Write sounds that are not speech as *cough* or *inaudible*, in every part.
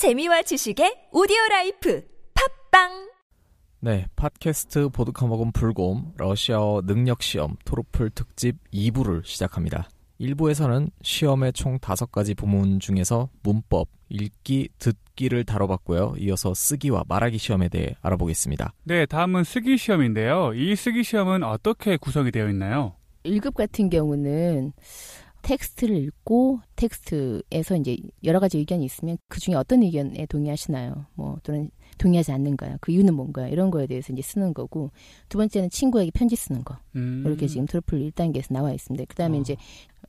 재미와 지식의 오디오 라이프 팟빵 네, 팟캐스트 보드카먹은 불곰 러시아어 능력 시험 토르플 특집 2부를 시작합니다. 1부에서는 시험의 총 5가지 부문 중에서 문법, 읽기, 듣기를 다뤄봤고요. 이어서 쓰기와 말하기 시험에 대해 알아보겠습니다. 네, 다음은 쓰기 시험인데요. 이 쓰기 시험은 어떻게 구성이 되어 있나요? 1급 같은 경우는 텍스트를 읽고 텍스트에서 이제 여러 가지 의견이 있으면 그 중에 어떤 의견에 동의하시나요? 뭐 또는 동의하지 않는가요? 그 이유는 뭔가요? 이런 거에 대해서 이제 쓰는 거고 두 번째는 친구에게 편지 쓰는 거 음. 이렇게 지금 토르플 1단계에서 나와 있습니다. 그 다음에 어. 이제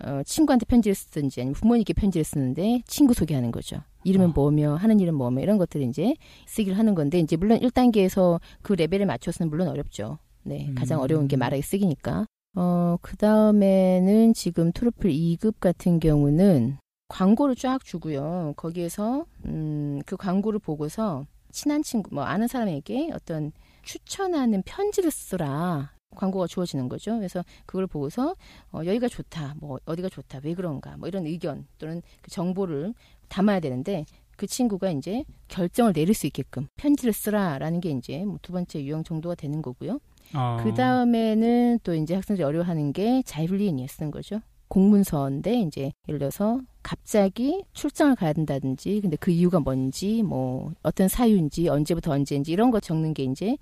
어, 친구한테 편지를 쓰든지 아니면 부모님께 편지를 쓰는데 친구 소개하는 거죠. 이름은 어. 뭐며 하는 일은 뭐며 이런 것들을 이제 쓰기를 하는 건데 이제 물론 1단계에서 그 레벨에 맞춰서는 물론 어렵죠. 네, 가장 음. 어려운 게 말하기 쓰기니까. 어, 그 다음에는 지금 트로플 2급 같은 경우는 광고를 쫙 주고요. 거기에서, 음, 그 광고를 보고서 친한 친구, 뭐, 아는 사람에게 어떤 추천하는 편지를 쓰라. 광고가 주어지는 거죠. 그래서 그걸 보고서, 어, 여기가 좋다. 뭐, 어디가 좋다. 왜 그런가. 뭐, 이런 의견 또는 그 정보를 담아야 되는데, 그 친구가 이제 결정을 내릴 수 있게끔 편지를 쓰라라는 게 이제 뭐 두 번째 유형 정도가 되는 거고요. 어. 그 다음에는 또 이제 학생들이 어려워하는 게 자율리엔이에 쓰는 거죠. 공문서인데 이제 예를 들어서 갑자기 출장을 가야 된다든지 근데 그 이유가 뭔지 뭐 어떤 사유인지 언제부터 언제인지 이런 거 적는 게 이제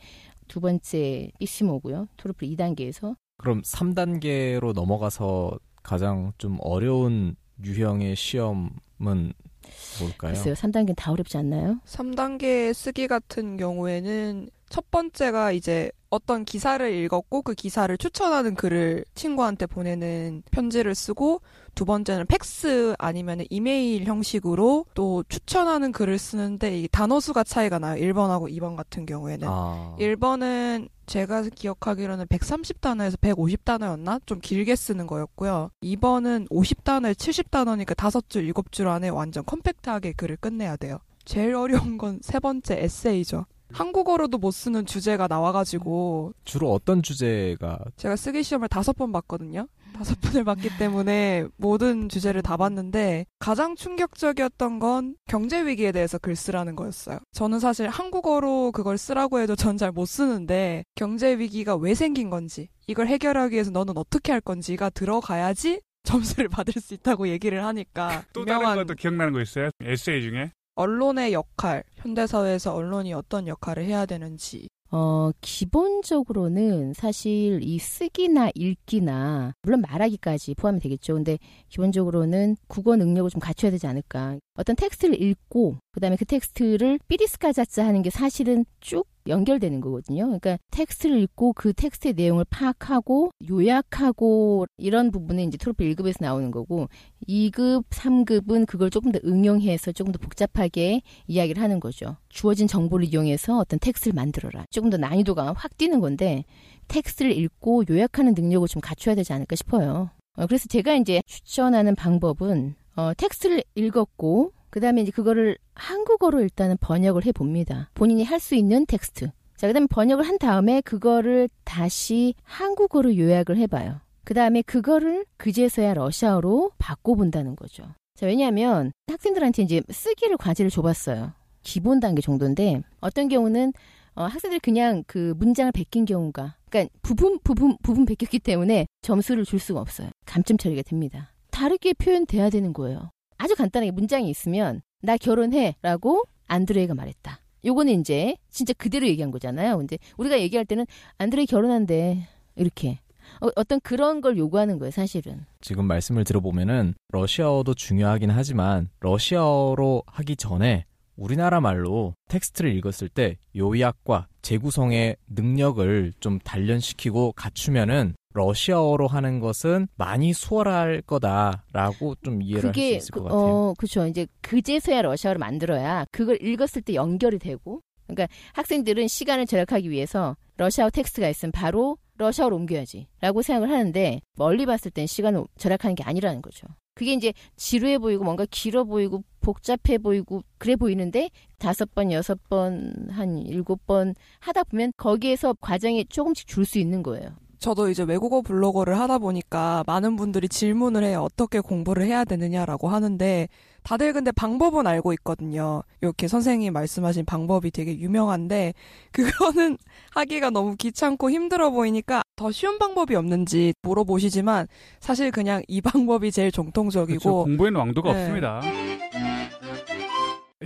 두 번째 이시모고요. 토르플 2단계에서 그럼 3단계로 넘어가서 가장 좀 어려운 유형의 시험은 뭘까요? 글쎄요. 3단계는 다 어렵지 않나요? 3단계 쓰기 같은 경우에는 첫 번째가 이제 어떤 기사를 읽었고 그 기사를 추천하는 글을 친구한테 보내는 편지를 쓰고 두 번째는 팩스 아니면 이메일 형식으로 또 추천하는 글을 쓰는데 이 단어 수가 차이가 나요. 1번하고 2번 같은 경우에는. 아, 1번은 제가 기억하기로는 130단어에서 150단어였나? 좀 길게 쓰는 거였고요. 2번은 50단어에 70단어니까 5줄, 7줄 안에 완전 컴팩트하게 글을 끝내야 돼요. 제일 어려운 건 세 번째 에세이죠. 한국어로도 못 쓰는 주제가 나와가지고 주로 어떤 주제가 제가 쓰기 시험을 다섯 번 봤거든요. 다섯 번을 봤기 때문에 모든 주제를 다 봤는데 가장 충격적이었던 건 경제 위기에 대해서 글 쓰라는 거였어요. 저는 사실 한국어로 그걸 쓰라고 해도 전 잘 못 쓰는데 경제 위기가 왜 생긴 건지 이걸 해결하기 위해서 너는 어떻게 할 건지가 들어가야지 *laughs* 점수를 받을 수 있다고 얘기를 하니까 또 다른 유명한 것도 기억나는 거 있어요? 에세이 중에? 언론의 역할, 현대사회에서 언론이 어떤 역할을 해야 되는지 어, 기본적으로는 사실 이 쓰기나 읽기나, 물론 말하기까지 포함이 되겠죠. 근데 기본적으로는 국어 능력을 좀 갖춰야 되지 않을까. 어떤 텍스트를 읽고, 그 다음에 그 텍스트를 пересказать 하는 게 사실은 쭉 연결되는 거거든요. 그러니까 텍스트를 읽고 그 텍스트의 내용을 파악하고, 요약하고, 이런 부분은 이제 토르플 1급에서 나오는 거고, 2급, 3급은 그걸 조금 더 응용해서 조금 더 복잡하게 이야기를 하는 거죠. 주어진 정보를 이용해서 어떤 텍스트를 만들어라. 조금 더 난이도가 확 뛰는 건데 텍스트를 읽고 요약하는 능력을 좀 갖춰야 되지 않을까 싶어요. 어, 그래서 제가 이제 추천하는 방법은 어, 텍스트를 읽었고 그 다음에 이제 그거를 한국어로 일단은 번역을 해 봅니다. 본인이 할 수 있는 텍스트. 자, 그 다음에 번역을 한 다음에 그거를 다시 한국어로 요약을 해봐요. 그 다음에 그거를 그제서야 러시아어로 바꿔본다는 거죠. 자, 왜냐하면 학생들한테 이제 쓰기를 과제를 줘봤어요. 기본 단계 정도인데 어떤 경우는 어, 학생들이 그냥 그 문장을 베낀 경우가 그러니까 부분 부분 부분 베꼈기 때문에 점수를 줄 수가 없어요. 감점 처리가 됩니다. 다르게 표현돼야 되는 거예요. 아주 간단하게 문장이 있으면 나 결혼해라고 안드레이가 말했다. 요거는 이제 진짜 그대로 얘기한 거잖아요. 근데 우리가 얘기할 때는 안드레이 결혼한대 이렇게 어, 어떤 그런 걸 요구하는 거예요, 사실은. 지금 말씀을 들어보면은 러시아어도 중요하긴 하지만 러시아어로 하기 전에 우리나라 말로 텍스트를 읽었을 때 요약과 재구성의 능력을 좀 단련시키고 갖추면은 러시아어로 하는 것은 많이 수월할 거다라고 좀 이해를 할 수 있을 것 그, 같아요. 어, 그렇죠. 이제 그제서야 러시아어를 만들어야 그걸 읽었을 때 연결이 되고. 그러니까 학생들은 시간을 절약하기 위해서 러시아어 텍스트가 있으면 바로 러시아어로 옮겨야지라고 생각을 하는데 멀리 봤을 땐 시간을 절약하는 게 아니라는 거죠. 그게 이제 지루해 보이고 뭔가 길어 보이고 복잡해 보이고 그래 보이는데 다섯 번, 여섯 번, 한 일곱 번 하다 보면 거기에서 과정이 조금씩 줄 수 있는 거예요. 저도 이제 외국어 블로거를 하다 보니까 많은 분들이 질문을 해요. 어떻게 공부를 해야 되느냐라고 하는데 다들 근데 방법은 알고 있거든요. 이렇게 선생님이 말씀하신 방법이 되게 유명한데 그거는 *laughs* 하기가 너무 귀찮고 힘들어 보이니까 더 쉬운 방법이 없는지 물어보시지만 사실 그냥 이 방법이 제일 그렇죠. 정통적이고 공부에는 왕도가 네. 없습니다.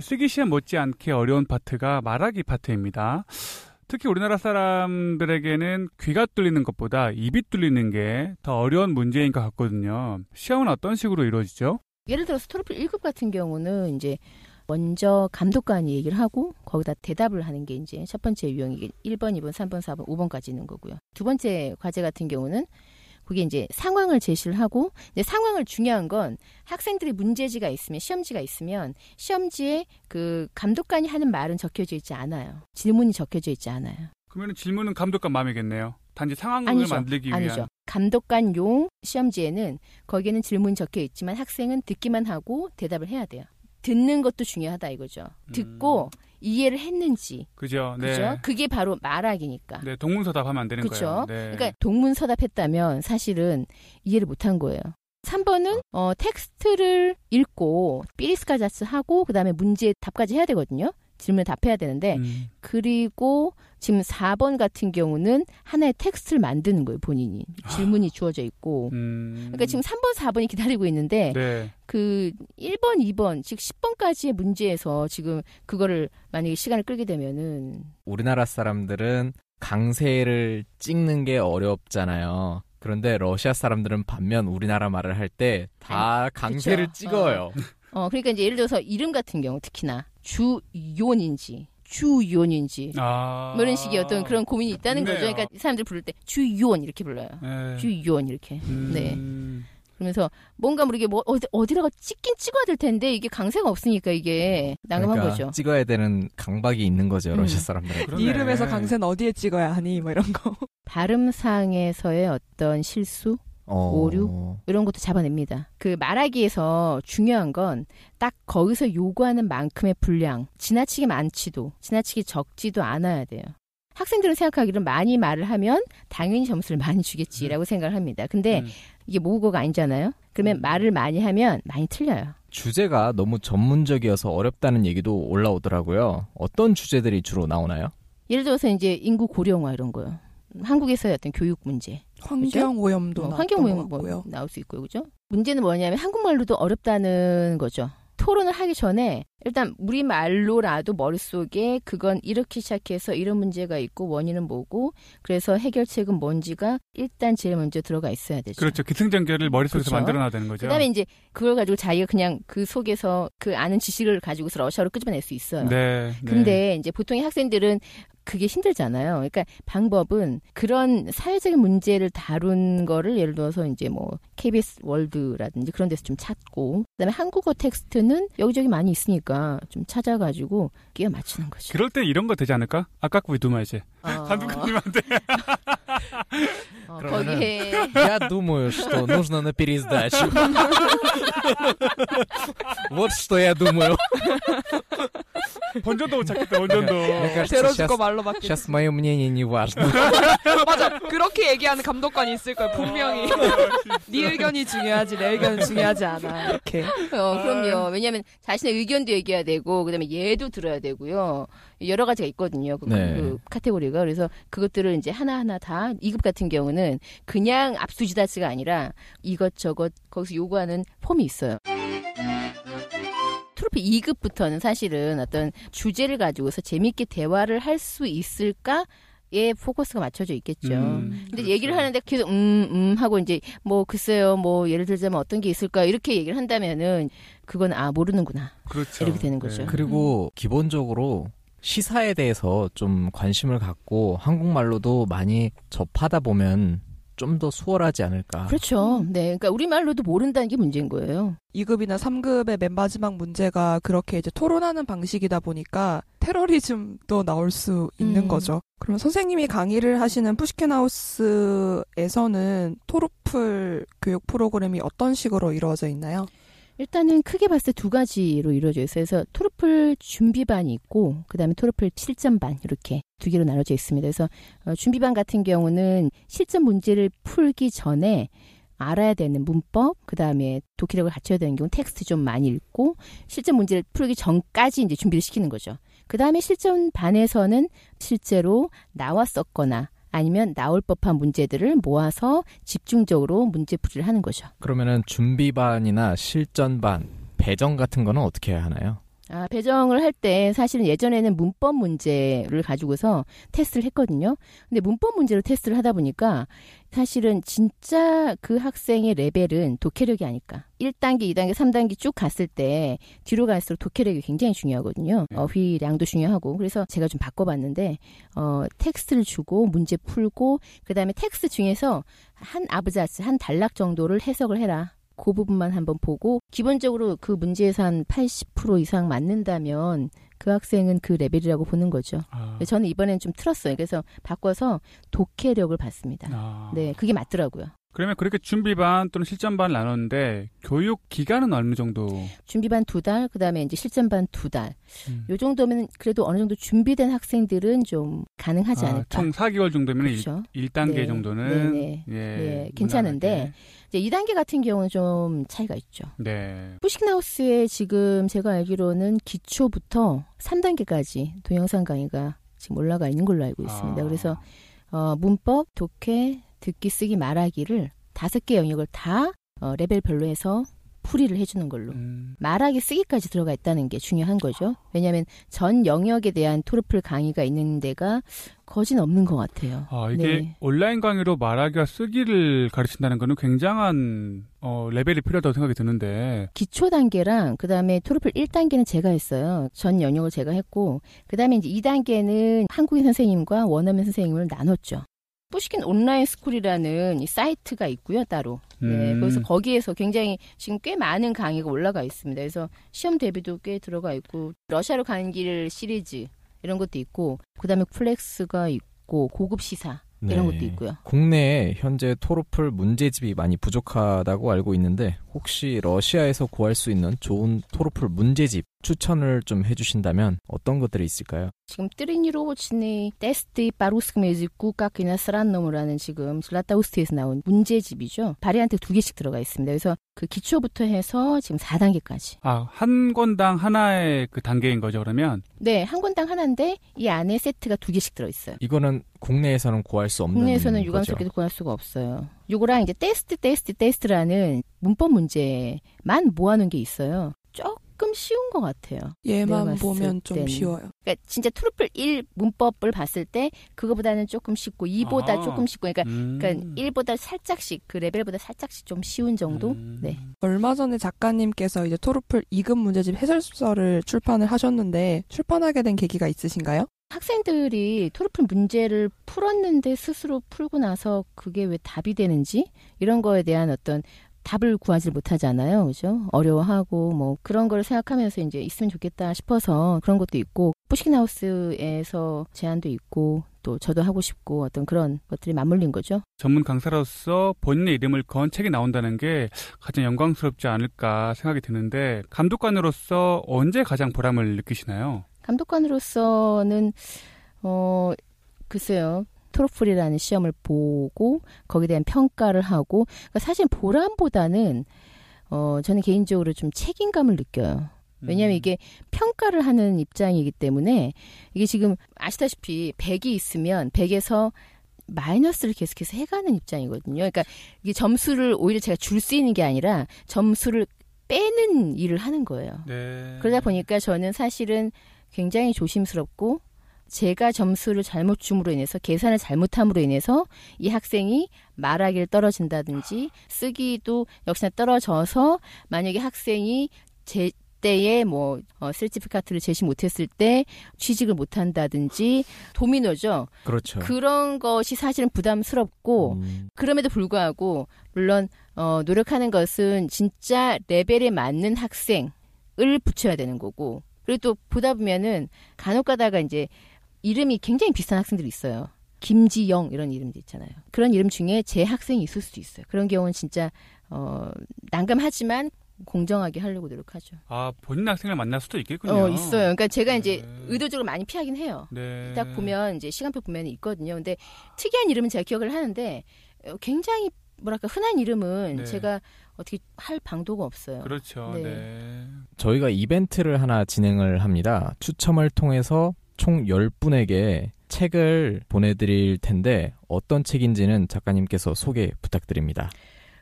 쓰기 시험 못지않게 어려운 파트가 말하기 파트입니다. 특히 우리나라 사람들에게는 귀가 뚫리는 것보다 입이 뚫리는 게 더 어려운 문제인 것 같거든요. 시험은 어떤 식으로 이루어지죠? 예를 들어서 토르플 1급 같은 경우는 이제 먼저 감독관이 얘기를 하고 거기다 대답을 하는 게 이제 첫 번째 유형이 1번, 2번, 3번, 4번, 5번까지 있는 거고요. 두 번째 과제 같은 경우는 그게 이제 상황을 제시를 하고 이제 상황을 중요한 건 학생들이 문제지가 있으면 시험지가 있으면 시험지에 그 감독관이 하는 말은 적혀져 있지 않아요. 질문이 적혀져 있지 않아요. 그러면 질문은 감독관 마음이겠네요. 단지 상황을 아니죠. 만들기 위한. 아니죠. 감독관용 시험지에는 거기에는 질문이 적혀 있지만 학생은 듣기만 하고 대답을 해야 돼요. 듣는 것도 중요하다 이거죠. 듣고 이해를 했는지. 그죠? 네. 그죠? 그게 바로 말하기니까. 네, 동문서답하면 안 되는 그쵸? 거예요. 네. 그러니까 동문서답했다면 사실은 이해를 못한 거예요. 3번은 어, 텍스트를 읽고 пересказать 하고 그다음에 문제 답까지 해야 되거든요. 질문에 답해야 되는데 음, 그리고 지금 4번 같은 경우는 하나의 텍스트를 만드는 거예요, 본인이. 질문이 주어져 있고. 음. 그러니까 지금 3번, 4번이 기다리고 있는데 네. 그 1번, 2번, 즉 10번까지의 문제에서 지금 그거를 만약에 시간을 끌게 되면은 우리나라 사람들은 강세를 찍는 게 어렵잖아요. 그런데 러시아 사람들은 반면 우리나라 말을 할 때 다 강세를 그쵸. 찍어요. 어 그러니까 이제 예를 들어서 이름 같은 경우 특히나 주요원인지 주요원인지 아. 뭐 이런 식의 어떤 그런 고민이 있다는 거죠. 있네요. 그러니까 사람들 부를 때 주요원 이렇게 불러요. 네. 주요원 이렇게. 음. 네. 그러면서 뭔가 모르게 뭐 어디 어디라가 찍긴 찍어야 될 텐데 이게 강세가 없으니까 이게 난감한 그러니까 거죠. 찍어야 되는 강박이 있는 거죠, 음. 러시아 사람들은. 이름에서 강세는 어디에 찍어야 하니 뭐 이런 거. 발음상에서의 어떤 실수 어... 오류? 이런 것도 잡아냅니다. 그 말하기에서 중요한 건 딱 거기서 요구하는 만큼의 분량, 지나치게 많지도, 지나치게 적지도 않아야 돼요. 학생들은 생각하기를 많이 말을 하면 당연히 점수를 많이 주겠지라고 생각을 합니다. 근데 음. 이게 모국어가 아니잖아요. 그러면 말을 많이 하면 많이 틀려요. 주제가 너무 전문적이어서 어렵다는 얘기도 올라오더라고요. 어떤 주제들이 주로 나오나요? 예를 들어서 이제 인구 고령화 이런 거요. 한국에서의 어떤 교육 문제, 환경 오염도 뭐 나왔던 환경 것 오염 뭐. 나올 수 있고요, 그죠? 문제는 뭐냐면 한국말로도 어렵다는 거죠. 토론을 하기 전에 일단 우리 말로라도 머릿속에 그건 이렇게 시작해서 이런 문제가 있고 원인은 뭐고 그래서 해결책은 뭔지가 일단 제일 먼저 들어가 있어야 되죠. 그렇죠. 기승전결을 머릿속에서 그렇죠. 만들어 놔야 되는 거죠. 그다음에 이제 그걸 가지고 자기가 그냥 그 속에서 그 아는 지식을 가지고서 러시아로 끄집어낼 수 있어요. 네. 네. 근데 이제 보통의 학생들은 그게 힘들잖아요. 그러니까 방법은 그런 사회적인 문제를 다룬 거를 예를 들어서 이제 뭐 KBS 월드라든지 그런 데서 좀 찾고 그다음에 한국어 텍스트는 여기저기 많이 있으니까 좀 찾아가지고 끼워 맞추는 거죠. 그럴 때 이런 거 되지 않을까? 아까 그 두마이제. 어, 한국님한테 어, 그러면은- 거기에 Я думаю, что нужно на пересдачу. *laughs* Вот что я думаю. *laughs* 본전도 못 찾겠다. 본전도. Мне кажется, 들어줄 거 сейчас, 말로 받기. сейчас мое мнение не важно. 맞아. 그렇게 얘기하는 감독관이 있을 거야 분명히. *laughs* 네 의견이 중요하지 내 의견은 중요하지 않아. 이렇게. 어, 그럼요. 왜냐하면 자신의 의견도 얘기해야 되고 그다음에 얘도 들어야 되고요. 여러 가지가 있거든요. 그, 네. 그 카테고리가 그래서 그것들을 이제 하나 하나 다 2급 같은 경우는 그냥 압수지다스가 아니라 이것저것 거기서 요구하는 폼이 있어요. 트로피 2급부터는 사실은 어떤 주제를 가지고서 재밌게 대화를 할 수 있을까 에 포커스가 맞춰져 있겠죠. 음, 근데 그렇죠. 얘기를 하는데 계속 음, 음 하고 이제 뭐 글쎄요 뭐 예를 들자면 어떤 게 있을까 이렇게 얘기를 한다면은 그건 아 모르는구나 그렇죠. 이렇게 되는 거죠. 그리고 기본적으로 시사에 대해서 좀 관심을 갖고 한국말로도 많이 접하다 보면 좀 더 수월하지 않을까. 그렇죠. 네, 그러니까 우리 말로도 모른다는 게 문제인 거예요. 2급이나 3급의 맨 마지막 문제가 그렇게 이제 토론하는 방식이다 보니까 테러리즘도 나올 수 있는 음. 거죠. 그럼 선생님이 강의를 하시는 푸시킨하우스에서는 토르플 교육 프로그램이 어떤 식으로 이루어져 있나요? 일단은 크게 봤을 때 두 가지로 이루어져 있어요. 그래서 토르플 준비반이 있고 그다음에 토르플 실전 반 이렇게 두 개로 나눠져 있습니다. 그래서 어, 준비반 같은 경우는 실전 문제를 풀기 전에 알아야 되는 문법, 그 다음에 독해력을 갖춰야 되는 경우 텍스트 좀 많이 읽고 실전 문제를 풀기 전까지 이제 준비를 시키는 거죠. 그 다음에 실전 반에서는 실제로 나왔었거나 아니면 나올 법한 문제들을 모아서 집중적으로 문제 풀이를 하는 거죠. 그러면은 준비반이나 실전반, 배정 같은 거는 어떻게 해야 하나요? 아, 배정을 할 때 사실은 예전에는 문법 문제를 가지고서 테스트를 했거든요. 근데 문법 문제로 테스트를 하다 보니까 사실은 진짜 그 학생의 레벨은 독해력이 아닐까. 1단계, 2단계, 3단계 쭉 갔을 때 뒤로 갈수록 독해력이 굉장히 중요하거든요. 네. 어휘량도 중요하고. 그래서 제가 좀 바꿔봤는데, 어, 텍스트를 주고 문제 풀고, 그 다음에 텍스트 중에서 한 아브자스, 한 단락 정도를 해석을 해라. 그 부분만 한번 보고 기본적으로 그 문제에서 한 80% 이상 맞는다면 그 학생은 그 레벨이라고 보는 거죠. 아. 저는 이번엔 좀 틀었어요. 그래서 바꿔서 독해력을 봤습니다. 아. 네, 그게 맞더라고요. 그러면 그렇게 준비반 또는 실전반 나눴는데 교육 기간은 어느 정도? 준비반 두 달, 그 다음에 이제 실전반 두 달. 음. 요 정도면 그래도 어느 정도 준비된 학생들은 좀 가능하지 아, 않을까. 총 4개월 정도면 그렇죠. 1, 단계 네. 정도는 네 네. 예, 네, 괜찮은데. 이제 2단계 같은 경우는 좀 차이가 있죠. 네. 푸시킨하우스에 지금 제가 알기로는 기초부터 3단계까지 동영상 강의가 지금 올라가 있는 걸로 알고 있습니다. 아. 그래서 어, 문법, 독해, 듣기, 쓰기, 말하기를 다섯 개 영역을 다 어, 레벨별로 해서 풀이를 해주는 걸로. 음, 말하기 쓰기까지 들어가 있다는 게 중요한 거죠. 왜냐하면 전 영역에 대한 토르플 강의가 있는 데가 거진 없는 것 같아요. 아, 이게 네. 온라인 강의로 말하기와 쓰기를 가르친다는 거는 굉장한 어, 레벨이 필요하다고 생각이 드는데 기초 단계랑 그 다음에 TORFL 1 단계는 제가 했어요. 전 영역을 제가 했고 그 다음에 이제 2 단계는 한국인 선생님과 원어민 선생님을 나눴죠. 뿌시킨 온라인 스쿨이라는 이 사이트가 있고요, 따로. 네, 음. 그래서 거기에서 굉장히 지금 꽤 많은 강의가 올라가 있습니다. 그래서 시험 대비도 꽤 들어가 있고 러시아로 가는 길 시리즈 이런 것도 있고 그다음에 FLEX가 있고 고급 시사 이런 네. 것도 있고요. 국내에 현재 TORFL 문제집이 많이 부족하다고 알고 있는데 혹시 러시아에서 구할 수 있는 좋은 TORFL 문제집 추천을 좀 해주신다면 어떤 것들이 있을까요? 지금 Тренировочные тесты по русскому языку как иностранному라는 지금 슬라타우스트에서 나온 문제집이죠. варианты 두 개씩 들어가 있습니다. 그래서 그 기초부터 해서 지금 4단계까지. 아, 한 권당 하나의 그 단계인 거죠, 그러면? 네, 한 권당 하나인데 이 안에 세트가 두 개씩 들어있어요. 이거는 국내에서는 구할 수 없는 국내에서는 유감스럽게도 구할 수가 없어요. 요거랑 이제 Тесты, тесты, тесты라는 문법 문제만 모아놓은 게 있어요. 쪽 조금 쉬운 것 같아요. 얘만 보면 좀 때는. 쉬워요. 그러니까 진짜 TORFL 1 문법을 봤을 때 그거보다는 조금 쉽고 2보다 아하. 조금 쉽고 그러니까 음. 그러니까 1보다 살짝씩 그 레벨보다 살짝씩 좀 쉬운 정도? 음. 네. 얼마 전에 작가님께서 이제 토르플 2급 문제집 해설서를 출판을 하셨는데 출판하게 된 계기가 있으신가요? 학생들이 토르플 문제를 풀었는데 스스로 풀고 나서 그게 왜 답이 되는지 이런 거에 대한 어떤 답을 구하지 못하잖아요. 그죠? 어려워하고 뭐 그런 걸 생각하면서 이제 있으면 좋겠다 싶어서 그런 것도 있고 뿌시킨하우스에서 제안도 있고 또 저도 하고 싶고 어떤 그런 것들이 맞물린 거죠. 전문 강사로서 본인의 이름을 건 책이 나온다는 게 가장 영광스럽지 않을까 생각이 드는데 감독관으로서 언제 가장 보람을 느끼시나요? 감독관으로서는 어 글쎄요. 트로플이라는 시험을 보고 거기에 대한 평가를 하고 그러니까 사실 보람보다는 어 저는 개인적으로 좀 책임감을 느껴요. 왜냐하면 음. 이게 평가를 하는 입장이기 때문에 이게 지금 아시다시피 100이 있으면 100에서 마이너스를 계속해서 해가는 입장이거든요. 그러니까 이게 점수를 오히려 제가 줄 수 있는 게 아니라 점수를 빼는 일을 하는 거예요. 네. 그러다 보니까 저는 사실은 굉장히 조심스럽고 제가 점수를 잘못 줌으로 인해서 계산을 잘못함으로 인해서 이 학생이 말하기를 떨어진다든지 쓰기도 역시나 떨어져서 만약에 학생이 제 때에 뭐 어, 세티피카트를 제시 못했을 때 취직을 못한다든지 도미노죠. 그렇죠. 그런 것이 사실은 부담스럽고 음, 그럼에도 불구하고 물론 어, 노력하는 것은 진짜 레벨에 맞는 학생을 붙여야 되는 거고 그리고 또 보다 보면은 간혹 가다가 이제 이름이 굉장히 비슷한 학생들이 있어요. 김지영 이런 이름도 있잖아요. 그런 이름 중에 제 학생이 있을 수도 있어요. 그런 경우는 진짜 어, 난감하지만 공정하게 하려고 노력하죠. 아 본인 학생을 만날 수도 있겠군요. 어, 있어요. 그러니까 제가 이제 네. 의도적으로 많이 피하긴 해요. 네. 딱 보면 이제 시간표 보면 있거든요. 근데 특이한 이름은 제가 기억을 하는데 어, 굉장히 뭐랄까 흔한 이름은 네. 제가 어떻게 할 방도가 없어요. 그렇죠. 네. 네. 저희가 이벤트를 하나 진행을 합니다. 추첨을 통해서 총 10분에게 책을 보내드릴 텐데 어떤 책인지는 작가님께서 소개 부탁드립니다.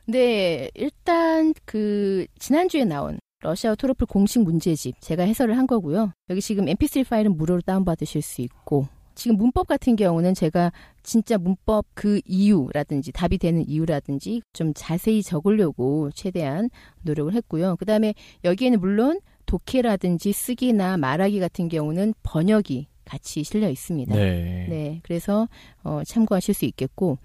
네, 일단 그 지난주에 나온 러시아 토로플 공식 문제집 제가 해설을 한 거고요. 여기 지금 mp3 파일은 무료로 다운받으실 수 있고 지금 문법 같은 경우는 제가 진짜 문법 그 이유라든지 답이 되는 이유라든지 좀 자세히 적으려고 최대한 노력을 했고요. 그 다음에 여기에는 물론 독해라든지 쓰기나 말하기 같은 경우는 번역이 같이 실려 있습니다. 네. 네, 그래서 어, 참고하실 수 있겠고,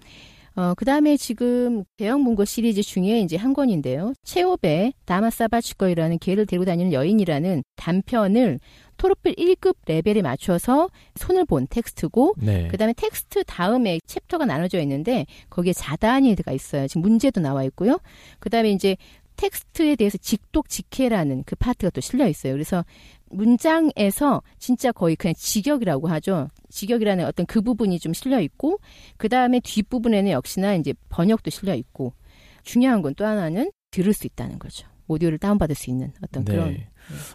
어, 그 다음에 지금 대역 문고 시리즈 중에 이제 한 권인데요. 체호프의 Дама с собачкой라는 개를 데리고 다니는 여인이라는 단편을 TORFL 1급 레벨에 맞춰서 손을 본 텍스트고, 네. 그 다음에 텍스트 다음에 챕터가 나눠져 있는데, 거기에 задания 들어가 있어요. 지금 문제도 나와 있고요. 그 다음에 이제 텍스트에 대해서 직독 직해라는 그 파트가 또 실려 있어요. 그래서 문장에서 진짜 거의 그냥 직역이라고 하죠. 직역이라는 어떤 그 부분이 좀 실려 있고, 그 다음에 뒷부분에는 역시나 이제 번역도 실려 있고, 중요한 건 또 하나는 들을 수 있다는 거죠. 오디오를 다운받을 수 있는 어떤 그런. 네.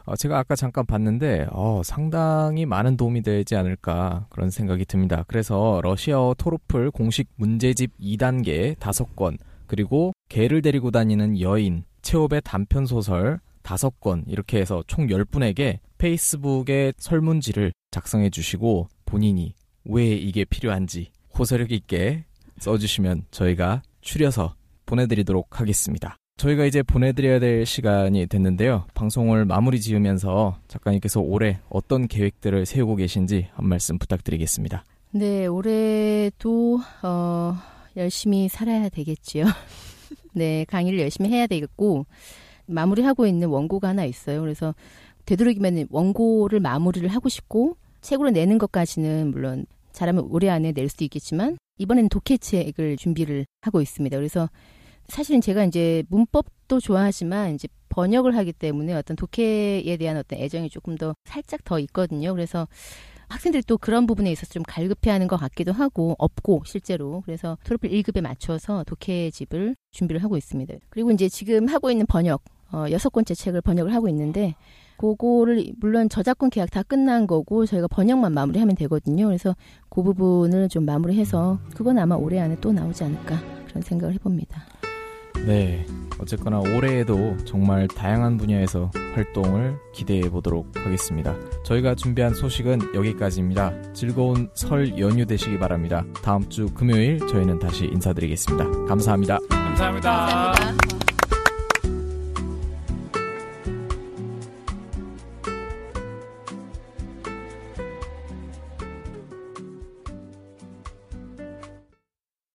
어, 제가 아까 잠깐 봤는데 어, 상당히 많은 도움이 되지 않을까 그런 생각이 듭니다. 그래서 러시아어 토로플 공식 문제집 2단계 5권 그리고 개를 데리고 다니는 여인 체홉의 단편 소설 5권 이렇게 해서 총 10분에게 페이스북에 설문지를 작성해 주시고 본인이 왜 이게 필요한지 호소력 있게 써주시면 저희가 추려서 보내드리도록 하겠습니다. 저희가 이제 보내드려야 될 시간이 됐는데요. 방송을 마무리 지으면서 작가님께서 올해 어떤 계획들을 세우고 계신지 한 말씀 부탁드리겠습니다. 네, 올해도, 어, 열심히 살아야 되겠지요. *laughs* 네, 강의를 열심히 해야 되겠고, 마무리하고 있는 원고가 하나 있어요. 그래서 되도록이면 원고를 마무리를 하고 싶고, 책으로 내는 것까지는 물론 잘하면 올해 안에 낼 수도 있겠지만, 이번에는 독해책을 준비를 하고 있습니다. 그래서 사실은 제가 이제 문법도 좋아하지만 이제 번역을 하기 때문에 어떤 독해에 대한 어떤 애정이 조금 더 살짝 더 있거든요. 그래서 학생들이 또 그런 부분에 있어서 좀 갈급해하는 것 같기도 하고 없고 실제로 그래서 토르필 1급에 맞춰서 독해집을 준비를 하고 있습니다. 그리고 이제 지금 하고 있는 번역 어, 여섯 번째 책을 번역을 하고 있는데 그거를 물론 저작권 계약 다 끝난 거고 저희가 번역만 마무리하면 되거든요. 그래서 그 부분을 좀 마무리해서 그건 아마 올해 안에 또 나오지 않을까 그런 생각을 해봅니다. 네. 어쨌거나 올해에도 정말 다양한 분야에서 활동을 기대해 보도록 하겠습니다. 저희가 준비한 소식은 여기까지입니다. 즐거운 설 연휴 되시기 바랍니다. 다음 주 금요일 저희는 다시 인사드리겠습니다. 감사합니다. 감사합니다. 감사합니다.